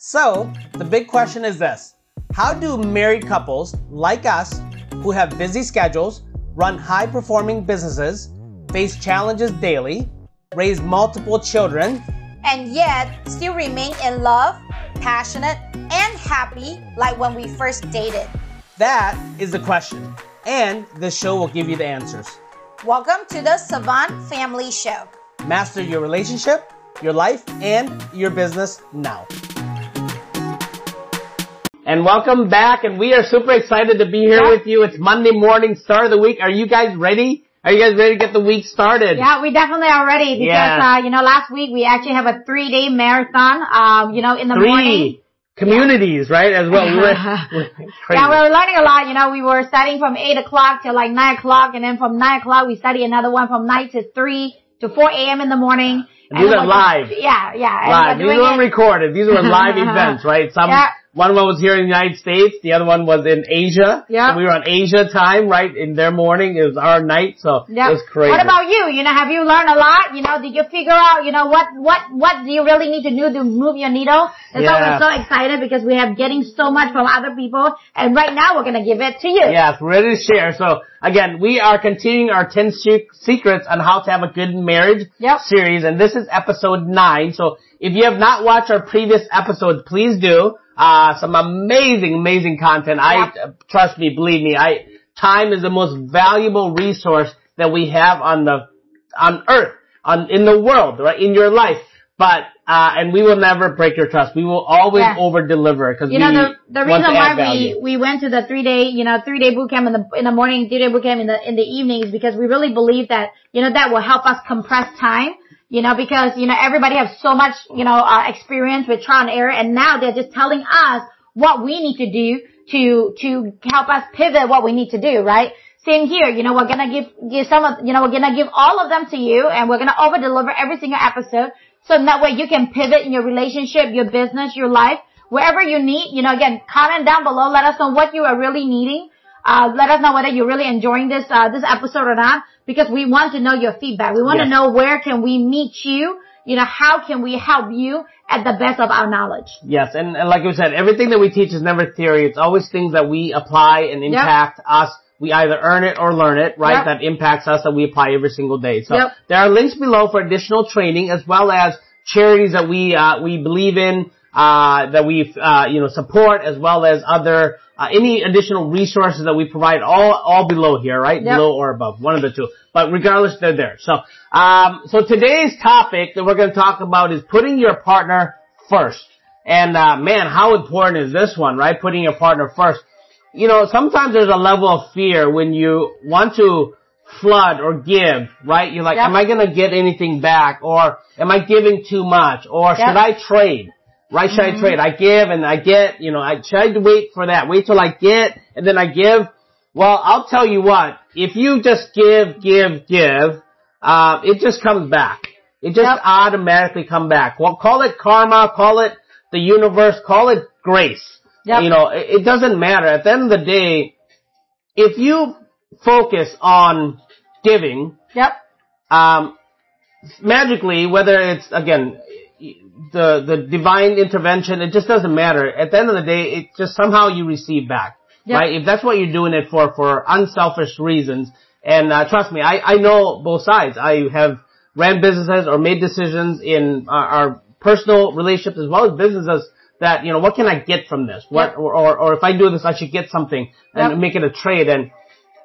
So, the big question is this How do married couples like us, who have busy schedules, run high performing businesses, face challenges daily, raise multiple children, and yet still remain in love, passionate, and happy like when we first dated? That is the question, and this show will give you the answers. Welcome to the Savanh Family Show. Master your relationship, your life, and your business now. And welcome back, and we are super excited to be here with you. It's Monday morning, start of the week. Are you guys ready? Are you guys ready to get the week started? Yeah, we definitely are ready because, Yeah. uh, you know, last week we actually have a three day marathon, um, you know, in the Three morning. communities, right? As well. We were, we were. Yeah, we were learning a lot. You know, we were studying from 8 o'clock till like 9 o'clock and then from 9 o'clock we study another one from 9 to 3 to 4 a.m. in the morning. And these are we're live. just- Yeah, yeah. and live. we're These weren't recorded. These were live events, right? Some Yeah. One one was here in the United States, the other one was in Asia. Yeah. So we were on Asia time, right? In their morning, it was our night, so Yeah. it was crazy. What about you? You know, have you learned a lot? You know, did you figure out, you know, what, what, what do you really need to do to move your needle? That's why Yeah. we're so excited because we have getting so much from other people and right now we're gonna give it to you. Yes, we're ready to share. So again, we are continuing our 10 secrets on how to have a good marriage Yep. series, and this is episode 9. So if you have not watched our previous episodes, please do. Uh, some amazing, amazing content. I, uh, trust me, believe me, I, time is the most valuable resource that we have on the, on earth, on, in the world, right, in your life. But, uh, and we will never break your trust. We will always Yeah. over deliver because You know, the, the reason why value. we, we went to the three day, you know, three day boot camp in the, in the morning, three day boot camp in the, in the evening is because we really believe that, you know, that will help us compress time, you know, because, you know, everybody has so much, you know, uh, experience with trial and error and now they're just telling us what we need to do to, to help us pivot what we need to do, right? Same here, you know, we're gonna give, give some of, you know, we're gonna give all of them to you and we're gonna over deliver every single episode. So that way you can pivot in your relationship, your business, your life, wherever you need, you know, again, comment down below, let us know what you are really needing. Uh, let us know whether you're really enjoying this, uh, this episode or not, because we want to know your feedback. We want Yes. to know where can we meet you, you know, how can we help you at the best of our knowledge. Yes, and, and like you said, everything that we teach is never theory. It's always things that we apply and impact us. We either earn it or learn it, right? Yep. That impacts us that we apply every single day. So Yep. there are links below for additional training as well as charities that we, uh, we believe in, uh, that we, uh, you know, support as well as other, uh, any additional resources that we provide all, all below here, right? Yep. Below or above, one of the two. But regardless, they're there. So, um, so today's topic that we're going to talk about is putting your partner first. And, uh, man, how important is this one, right? Putting your partner first. You know, sometimes there's a level of fear when you want to flood or give, right? You're like, Yep. am I going to get anything back? Or am I giving too much? Or should I trade? Right? Should I trade? I give and I get, you know, I should to wait for that? Wait till I get and then I give? Well, I'll tell you what, if you just give, give, give, uh, it just comes back. It just Yep. automatically come back. Well, call it karma, call it the universe, call it grace. Yep. You know, it, it doesn't matter. At the end of the day, if you focus on giving, Yep. um, magically, whether it's again the the divine intervention, it just doesn't matter. At the end of the day, it just somehow you receive back, Yep. right? If that's what you're doing it for, for unselfish reasons, and uh, trust me, I I know both sides. I have ran businesses or made decisions in our, our personal relationships as well as businesses. That you know, what can I get from this? What Yep. or, or or if I do this, I should get something and Yep. make it a trade and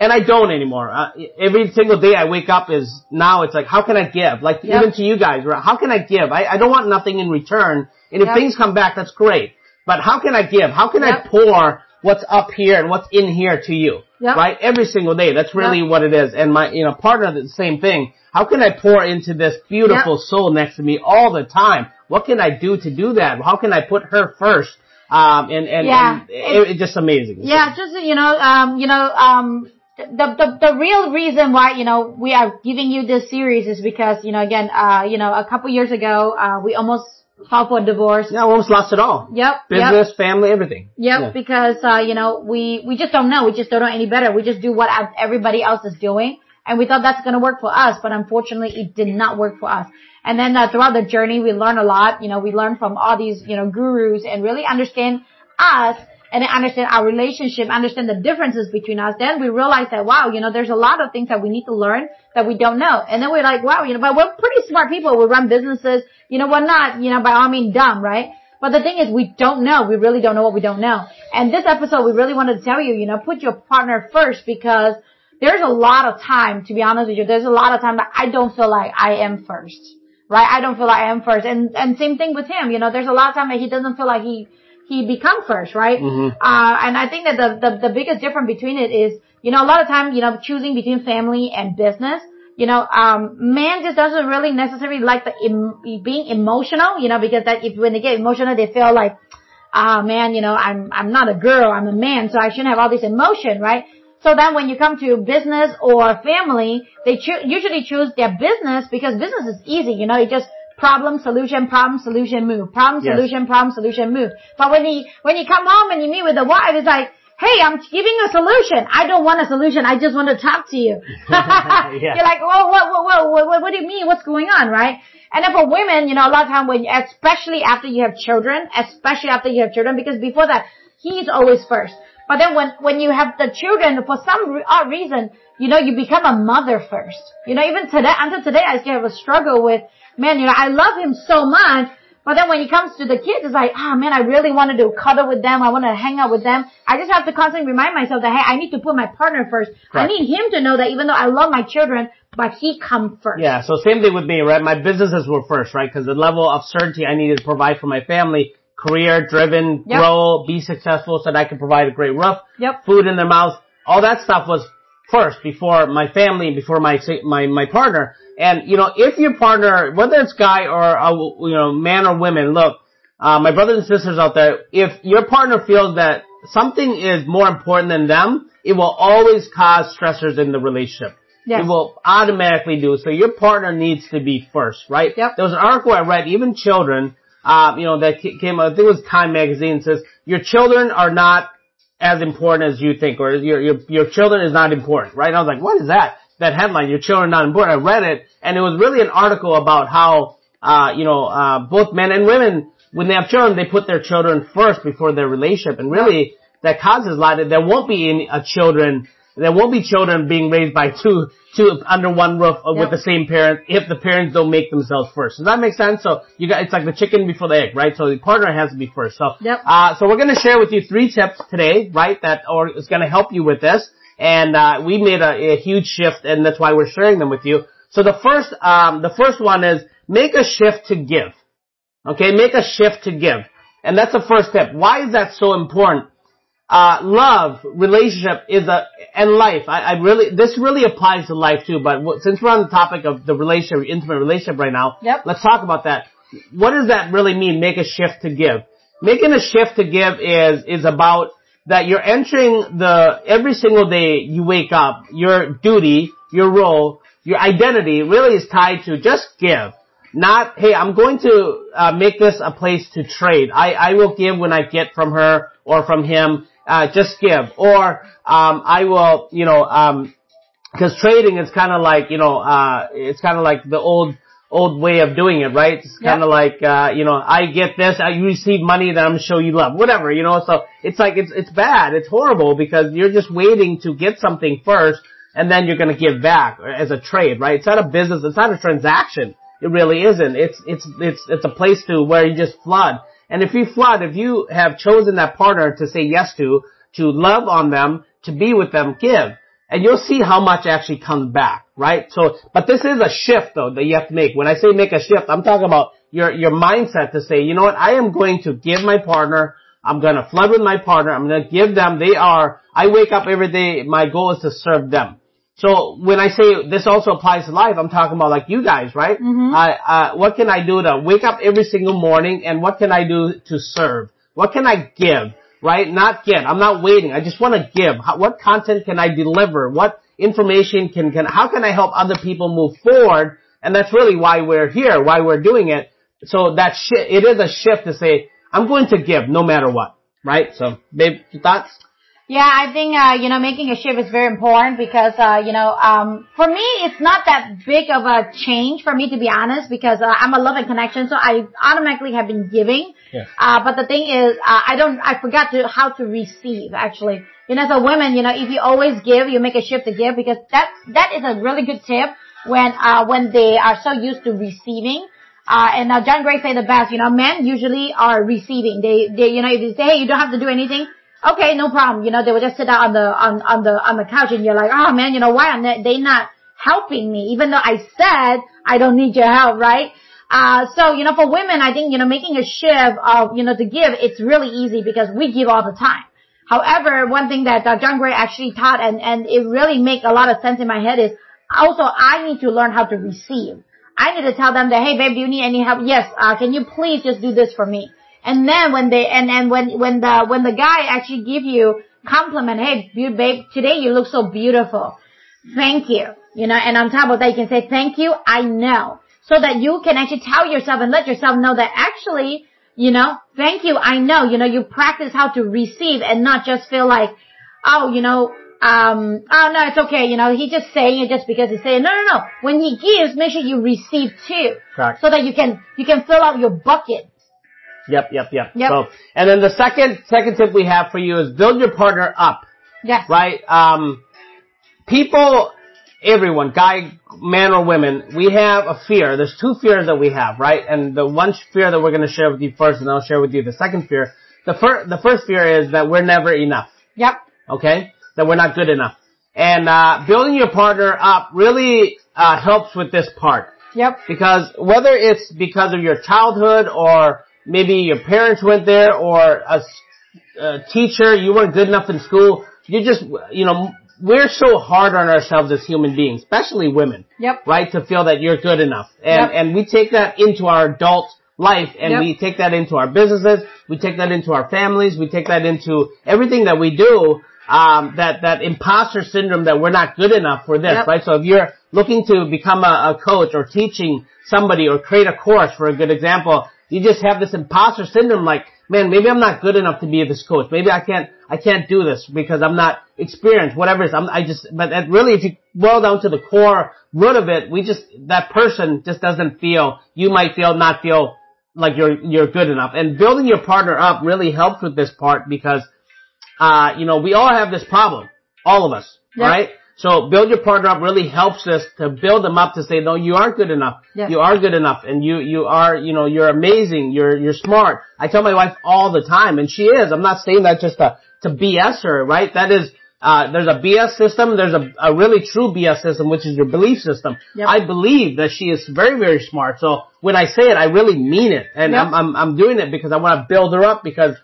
and I don't anymore. Uh, every single day I wake up is now it's like, how can I give? Like Yep. even to you guys, right? how can I give? I, I don't want nothing in return. And if Yep. things come back, that's great. But how can I give? How can I pour what's up here and what's in here to you? Yep. Right? Every single day. That's really Yep. what it is. And my, you know, partner, the same thing. How can I pour into this beautiful soul next to me all the time? What can I do to do that? How can I put her first? Um, and, and, Yeah. and it, it's just amazing. Yeah, just you know, um, you know, um, the the the real reason why you know we are giving you this series is because you know again, uh, you know, a couple years ago, uh, we almost filed for divorce. Yeah, we almost lost it all. Yep. Yep. Business, family, everything. Yep, Yeah. because uh, you know we we just don't know. We just don't know any better. We just do what everybody else is doing, and we thought that's gonna work for us, but unfortunately, it did not work for us. And then uh, throughout the journey, we learn a lot. You know, we learn from all these, you know, gurus and really understand us and understand our relationship, understand the differences between us. Then we realize that, wow, you know, there's a lot of things that we need to learn that we don't know. And then we're like, wow, you know, but we're pretty smart people. We run businesses. You know, we're not, you know, by all means dumb, right? But the thing is, we don't know. We really don't know what we don't know. And this episode, we really wanted to tell you, you know, put your partner first because there's a lot of time, to be honest with you, there's a lot of time that I don't feel like I am first. Right? I don't feel like I am first. And, and same thing with him, you know, there's a lot of time that he doesn't feel like he, he become first, right? Mm-hmm. Uh, and I think that the, the, the biggest difference between it is, you know, a lot of time, you know, choosing between family and business, you know, um, man just doesn't really necessarily like the em- being emotional, you know, because that if when they get emotional, they feel like, ah, man, you know, I'm I'm not a girl, I'm a man, so I shouldn't have all this emotion, right? So then when you come to business or family, they cho- usually choose their business because business is easy, you know, it just problem, solution, problem, solution, move. Problem, Yes. solution, problem, solution, move. But when you, when you come home and you meet with the wife, it's like, hey, I'm giving you a solution. I don't want a solution. I just want to talk to you. Yeah. You're like, well, what, what, what, what, what, what do you mean? What's going on, right? And then for women, you know, a lot of time when, especially after you have children, especially after you have children, because before that, he's always first. But then when, when you have the children, for some odd reason, you know, you become a mother first. You know, even today, until today, I still have a struggle with, man, you know, I love him so much, but then when it comes to the kids, it's like, ah, man, I really wanted to cuddle with them. I want to hang out with them. I just have to constantly remind myself that, hey, I need to put my partner first. I need him to know that even though I love my children, but he come first. Yeah, so same thing with me, right? My businesses were first, right? Because the level of certainty I needed to provide for my family, career driven, Yep. grow, be successful so that I could provide a great roof, Yep. food in their mouth, all that stuff was first before my family, before my, my, my partner. And, you know, if your partner, whether it's guy or, a, you know, man or women, look, uh, my brothers and sisters out there, if your partner feels that something is more important than them, it will always cause stressors in the relationship. Yes. It will automatically do. So your partner needs to be first, right? Yep. There was an article I read, even children, uh, you know, that came out, I think it was Time Magazine, says, your children are not as important as you think, or your, your, your children is not important, right? And I was like, what is that? That headline, your children not important. I read it, and it was really an article about how, uh, you know, uh, both men and women, when they have children, they put their children first before their relationship, and really, that causes a lot of, there won't be any, children, there won't be children being raised by two, two under one roof uh, with the same parent if the parents don't make themselves first. Does that make sense? So you got, it's like the chicken before the egg, right? So the partner has to be first. So, Yep. uh, so we're gonna share with you three tips today, right? That, or is gonna help you with this. And, uh, we made a, a huge shift and that's why we're sharing them with you. So the first, um, the first one is make a shift to give. Okay, make a shift to give. And that's the first tip. Why is that so important? Uh, love, relationship is a, and life. I, I really, this really applies to life too, but w- since we're on the topic of the relationship, intimate relationship right now, Yep. let's talk about that. What does that really mean, make a shift to give? Making a shift to give is, is about that you're entering the, every single day you wake up, your duty, your role, your identity really is tied to just give. Not, hey, I'm going to uh, make this a place to trade. I, I will give when I get from her or from him. Uh, just give. Or um, I will, you know, um, because trading is kind of like, you know, uh, it's kind of like the old old way of doing it, right? It's kind of like, uh, you know, I get this, I you receive money, that I'm show you love, whatever, you know. So it's like it's it's bad, it's horrible because you're just waiting to get something first, and then you're gonna give back as a trade, right? It's not a business, it's not a transaction. It really isn't. It's it's it's it's a place to where you just flood. And if you flood, if you have chosen that partner to say yes to, to love on them, to be with them, give. And you'll see how much actually comes back, right? So, but this is a shift though that you have to make. When I say make a shift, I'm talking about your, your mindset to say, you know what, I am going to give my partner, I'm gonna flood with my partner, I'm gonna give them, they are, I wake up every day, my goal is to serve them. So when I say this also applies to life, I'm talking about like you guys, right? I, uh, what can I do to wake up every single morning and what can I do to serve? What can I give? Right? Not get. I'm not waiting. I just want to give. How, what content can I deliver? What information can, can, how can I help other people move forward? And that's really why we're here, why we're doing it. So that shi it is a shift to say, I'm going to give no matter what. Right? So, babe, thoughts? Yeah, I think uh, you know making a shift is very important because uh, you know um, for me it's not that big of a change for me to be honest because uh, I'm a love and connection so I automatically have been giving. Yeah. Uh, but the thing is uh, I don't I forgot to how to receive actually. You know, as a woman, you know, if you always give, you make a shift to give because that that is a really good tip when uh, when they are so used to receiving. Uh, and uh, John Gray say the best, you know, men usually are receiving. They, they, you know, if you say, hey, you don't have to do anything, okay, no problem. You know, they will just sit down on the, on, on the, on the couch and you're like, oh man, you know, why are they not helping me? Even though I said I don't need your help, right? Uh, so, you know, for women, I think, you know, making a shift of, you know, to give, it's really easy because we give all the time. However, one thing that uh, John Gray actually taught and, and it really make a lot of sense in my head is also I need to learn how to receive. I need to tell them that, hey babe, do you need any help? Yes, uh, can you please just do this for me? And then when they, and then when, when the, when the guy actually give you compliment, hey babe, today you look so beautiful. Thank you. You know, and on top of that you can say, thank you, I know. So that you can actually tell yourself and let yourself know that actually, you know, thank you, I know, you know, you practice how to receive and not just feel like, oh, you know, um, oh no, it's okay, you know, he's just saying it just because he's saying, no, no, no. When he gives, make sure you receive too. Correct. So that you can, you can fill out your bucket. Yep, yep, yep. Yep. So, and then the second, second tip we have for you is build your partner up, Yes. right? Um, people, everyone, guy, man or women, we have a fear. There's two fears that we have, right? And the one fear that we're going to share with you first, and I'll share with you the second fear. The first, the first fear is that we're never enough. Yep. Okay? That we're not good enough. And, uh, building your partner up really, uh, helps with this part. Yep. Because whether it's because of your childhood or maybe your parents went there or a teacher, you weren't good enough in school, you just, you know, we're so hard on ourselves as human beings, especially women, Yep. right? To feel that you're good enough. And, Yep. and we take that into our adult life and Yep. we take that into our businesses, we take that into our families, we take that into everything that we do, um, that, that imposter syndrome that we're not good enough for this, right? So if you're looking to become a, a coach or teaching somebody or create a course for a good example, you just have this imposter syndrome like, man, maybe I'm not good enough to be this coach. Maybe I can't, I can't do this because I'm not experienced, whatever it is. I'm, I just, but that really, if you boil down to the core root of it, we just, that person just doesn't feel, you might feel, not feel like you're, you're good enough. And building your partner up really helps with this part because uh, you know, we all have this problem. All of us. Yep. Right? So build your partner up really helps us to build them up to say, no, you aren't good enough. Yes. You are good enough and you, you are, you know, you're amazing. You're, you're smart. I tell my wife all the time and she is. I'm not saying that just to, to BS her, right? That is, uh, there's a BS system. There's a, a really true BS system, which is your belief system. Yep. I believe that she is very, very smart. So when I say it, I really mean it. And Yep. I'm, I'm, I'm doing it because I want to build her up because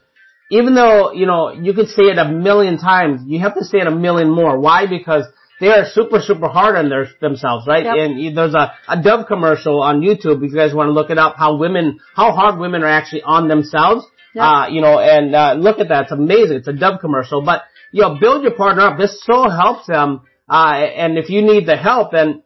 even though, you know, you could say it a million times, you have to say it a million more. Why? Because they are super, super hard on their, themselves, right? Yep. And there's a, a Dove commercial on YouTube if you guys want to look it up, how women, how hard women are actually on themselves. Yep. Uh, you know, and, uh, look at that. It's amazing. It's a Dove commercial, but, you know, build your partner up. This so helps them. Uh, and if you need the help, then,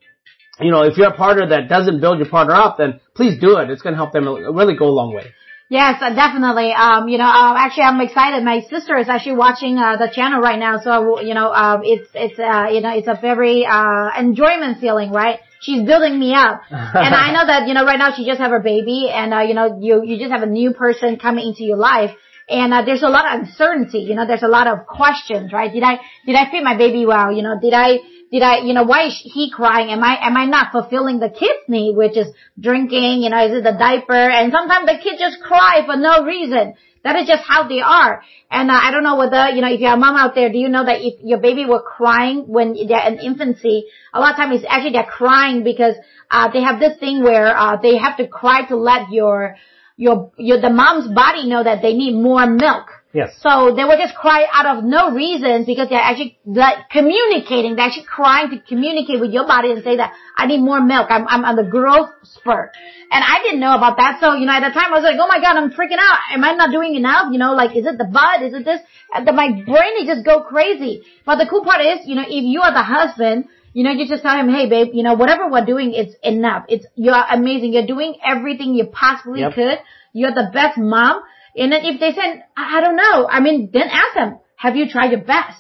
you know, if you're a partner that doesn't build your partner up, then please do it. It's going to help them really go a long way. Yes, uh, definitely. Um, you know, uh, actually, I'm excited. My sister is actually watching uh, the channel right now, so you know, um, it's it's uh, you know, it's a very uh, enjoyment feeling, right? She's building me up, and I know that you know, right now she just have her baby, and uh, you know, you you just have a new person coming into your life. And uh, there's a lot of uncertainty, you know. There's a lot of questions, right? Did I did I feed my baby well? You know, did I did I, you know, why is he crying? Am I, am I not fulfilling the kid's need, which is drinking, you know, is it the diaper? And sometimes the kids just cry for no reason. That is just how they are. And uh, I don't know whether, you know, if you're a mom out there, do you know that if your baby were crying when they're in infancy, a lot of times it's actually they're crying because, uh, they have this thing where, uh, they have to cry to let your, your, your, the mom's body know that they need more milk. Yes. So they would just cry out of no reason because they're actually like communicating. They're actually crying to communicate with your body and say that I need more milk. I'm, I'm on the growth spurt. And I didn't know about that. So, you know, at the time I was like, oh my God, I'm freaking out. Am I not doing enough? You know, like, is it the butt? Is it this? My brain is just go crazy. But the cool part is, you know, if you are the husband, you know, you just tell him, hey babe, you know, whatever we're doing, it's enough. It's, you're amazing. You're doing everything you possibly Yep. could. You're the best mom. And then if they say, I I don't know, I mean, then ask them, have you tried your best?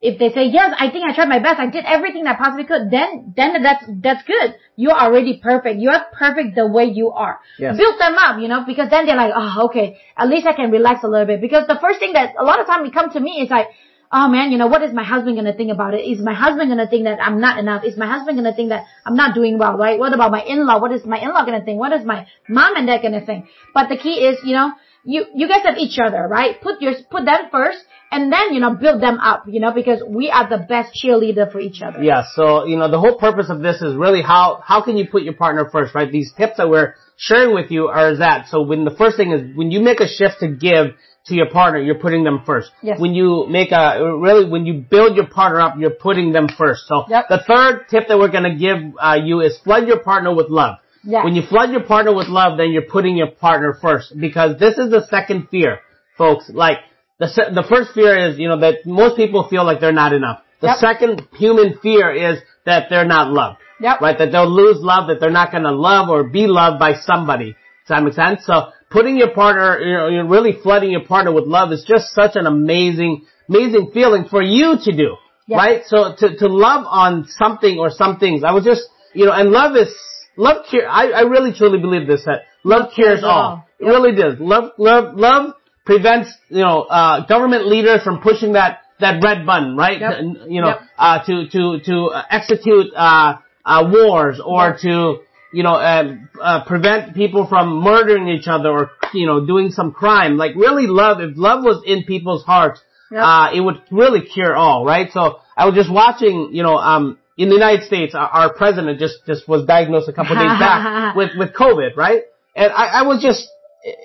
If they say, yes, I think I tried my best, I did everything that I possibly could, then, then that's, that's good. You're already perfect. You are perfect the way you are. Yes. Build them up, you know, because then they're like, oh, okay, at least I can relax a little bit. Because the first thing that a lot of time it come to me is like, oh man, you know, what is my husband gonna think about it? Is my husband gonna think that I'm not enough? Is my husband gonna think that I'm not doing well, right? What about my in-law? What is my in-law gonna think? What is my mom and dad gonna think? But the key is, you know, you, you guys have each other, right? Put your, put them first and then, you know, build them up, you know, because we are the best cheerleader for each other. Yeah, so, you know, the whole purpose of this is really how, how can you put your partner first, right? These tips that we're sharing with you are that. So when the first thing is, when you make a shift to give to your partner, you're putting them first. Yes. When you make a, really, when you build your partner up, you're putting them first. So Yep. the third tip that we're gonna give, uh, you is flood your partner with love. Yeah. When you flood your partner with love, then you're putting your partner first because this is the second fear, folks. Like the se- the first fear is you know that most people feel like they're not enough. The Yep. second human fear is that they're not loved. Yep. Right? That they'll lose love, that they're not gonna love or be loved by somebody. Does that make sense? So putting your partner, you know, you're really flooding your partner with love is just such an amazing, amazing feeling for you to do. Yep. Right? So to, to love on something or some things, I was just, you know, and love is, love cure, I, I really truly believe this, that love cures all. It really does. Love, love, love prevents, you know, uh, government leaders from pushing that, that red button, right? Yep. You know, Yep. uh, to, to, to uh, execute, uh, uh, wars or Yep. to, you know, um, uh, prevent people from murdering each other or, you know, doing some crime. Like really love, if love was in people's hearts, Yep. uh, it would really cure all, right? So I was just watching, you know, um, in the United States, our, president just, just was diagnosed a couple days back with, with COVID, right? And I, I was just,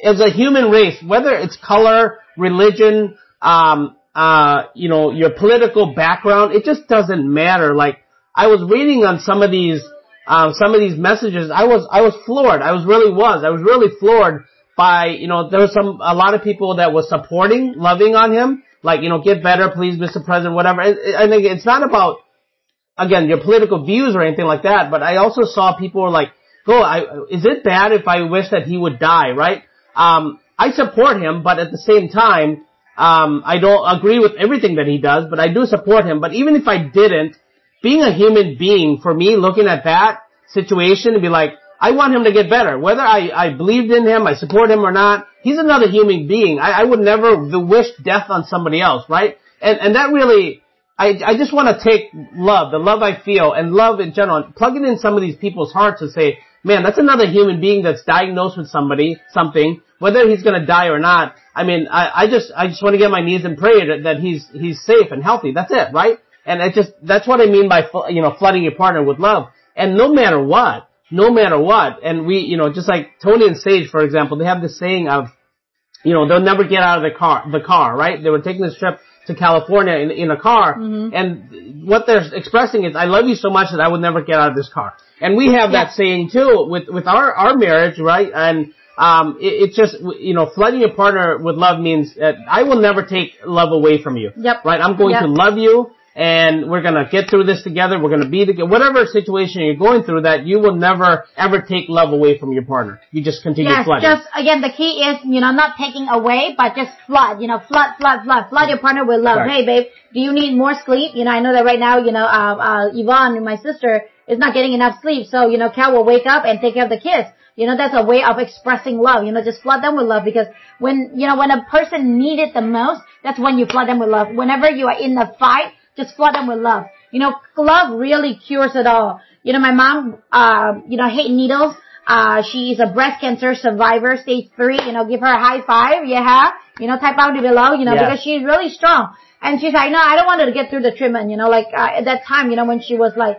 as a human race, whether it's color, religion, um, uh, you know, your political background, it just doesn't matter. Like, I was reading on some of these, um, some of these messages, I was, I was floored. I was really was. I was really floored by, you know, there was some, a lot of people that was supporting, loving on him, like, you know, get better, please, Mr. President, whatever. I, I think it's not about, again, your political views or anything like that, but I also saw people were like, oh, I, is it bad if I wish that he would die, right? Um, I support him, but at the same time, um, I don't agree with everything that he does, but I do support him. But even if I didn't, being a human being, for me, looking at that situation and be like, I want him to get better. Whether I, I believed in him, I support him or not, he's another human being. I, I would never wish death on somebody else, right? And, and that really, I, I just want to take love, the love I feel, and love in general, plug it in some of these people's hearts and say, man, that's another human being that's diagnosed with somebody, something, whether he's gonna die or not. I mean, I, I just, I just want to get my knees and pray that, that he's, he's safe and healthy. That's it, right? And it just, that's what I mean by, you know, flooding your partner with love. And no matter what, no matter what, and we, you know, just like Tony and Sage, for example, they have this saying of, you know, they'll never get out of the car, the car, right? They were taking this trip to California in, in a car, and what they're expressing is, I love you so much that I would never get out of this car. And we have that saying too with, with our, our marriage, right? And, um, it, it's just, you know, flooding your partner with love means that I will never take love away from you. Yep. Right? I'm going Yep. to love you and we're gonna get through this together. We're gonna be together. Whatever situation you're going through that you will never ever take love away from your partner. You just continue Yes, flooding. just again, the key is you know not taking away, but just flood. You know, flood, flood, flood, flood your partner with love. Right. Hey, babe, do you need more sleep? You know, I know that right now, you know, uh, uh, Yvonne, my sister, is not getting enough sleep, so you know, Cal will wake up and take care of the kids. You know, that's a way of expressing love. You know, just flood them with love because when you know when a person needs it the most, that's when you flood them with love. Whenever you are in the fight, just flood them with love. You know, love really cures it all. You know, my mom, uh, you know, hate needles. Uh, she's a breast cancer survivor, stage three. You know, give her a high five. Yeah. You know, type out below, you know, Yes. because she's really strong. And she's like, no, I don't want her to get through the treatment. You know, like, uh, at that time, you know, when she was like,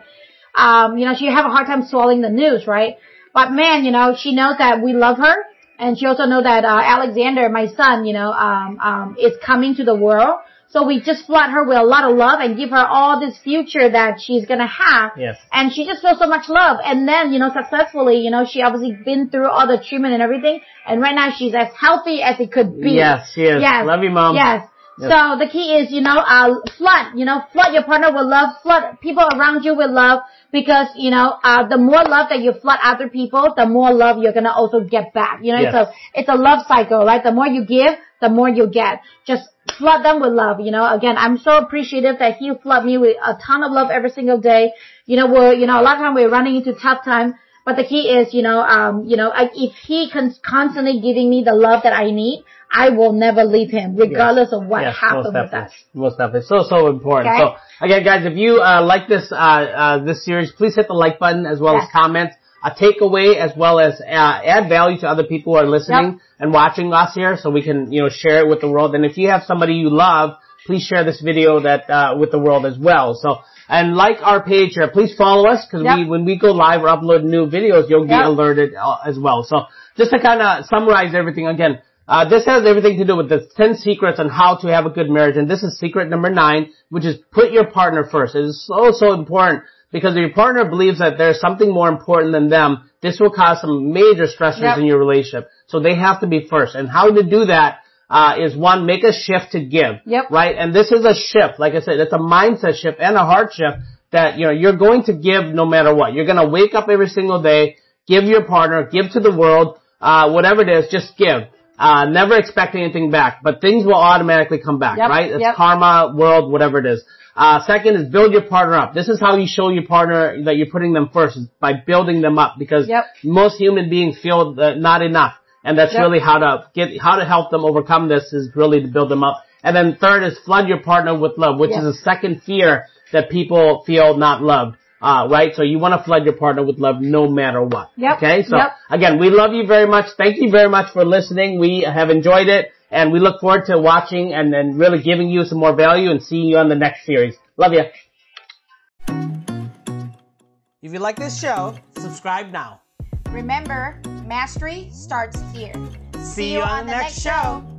um, you know, she have a hard time swallowing the news, right? But man, you know, she knows that we love her. And she also know that, uh, Alexander, my son, you know, um, um, is coming to the world. So we just flood her with a lot of love and give her all this future that she's gonna have. Yes. And she just feels so much love. And then, you know, successfully, you know, she obviously been through all the treatment and everything. And right now she's as healthy as it could be. Yes, she is. Yes. Love you, Mom. Yes. Yes. So the key is, you know, uh, flood, you know, flood your partner with love, flood people around you with love, because, you know, uh, the more love that you flood other people, the more love you're gonna also get back. You know, Yes. it's a, it's a love cycle, right? The more you give, the more you get. Just flood them with love. You know, again, I'm so appreciative that he flood me with a ton of love every single day. You know, we're, you know, a lot of time we're running into tough time, but the key is, you know, um, you know, if he can constantly giving me the love that I need, I will never leave him, regardless yes. of what yes, happened with us. Most definitely. So, so important. Okay. So, again, guys, if you, uh, like this, uh, uh, this series, please hit the like button as well yes. as comments a takeaway as well as uh, add value to other people who are listening yep. and watching us here so we can, you know, share it with the world. And if you have somebody you love, please share this video that, uh, with the world as well. So, and like our page here, please follow us because yep. we, when we go live or upload new videos, you'll get yep. alerted uh, as well. So just to kind of summarize everything again, uh, this has everything to do with the 10 secrets on how to have a good marriage. And this is secret number nine, which is put your partner first. It is so, so important because if your partner believes that there's something more important than them, this will cause some major stressors yep. in your relationship. So they have to be first. And how to do that uh, is one, make a shift to give. Yep. Right? And this is a shift. Like I said, it's a mindset shift and a heart shift that, you know, you're going to give no matter what. You're going to wake up every single day, give your partner, give to the world, uh, whatever it is, just give. Uh, never expect anything back, but things will automatically come back, yep. right? It's yep. karma, world, whatever it is. Uh, second is build your partner up. This is how you show your partner that you're putting them first, is by building them up because yep. most human beings feel not enough. And that's yep. really how to get, how to help them overcome this is really to build them up. And then third is flood your partner with love, which yep. is a second fear that people feel not loved. Uh, right? So you want to flood your partner with love no matter what. Yep. Okay? So again, we love you very much. Thank you very much for listening. We have enjoyed it and we look forward to watching and then really giving you some more value and seeing you on the next series. Love you. If you like this show, subscribe now. Remember, mastery starts here. See, See you on, on the next show. show.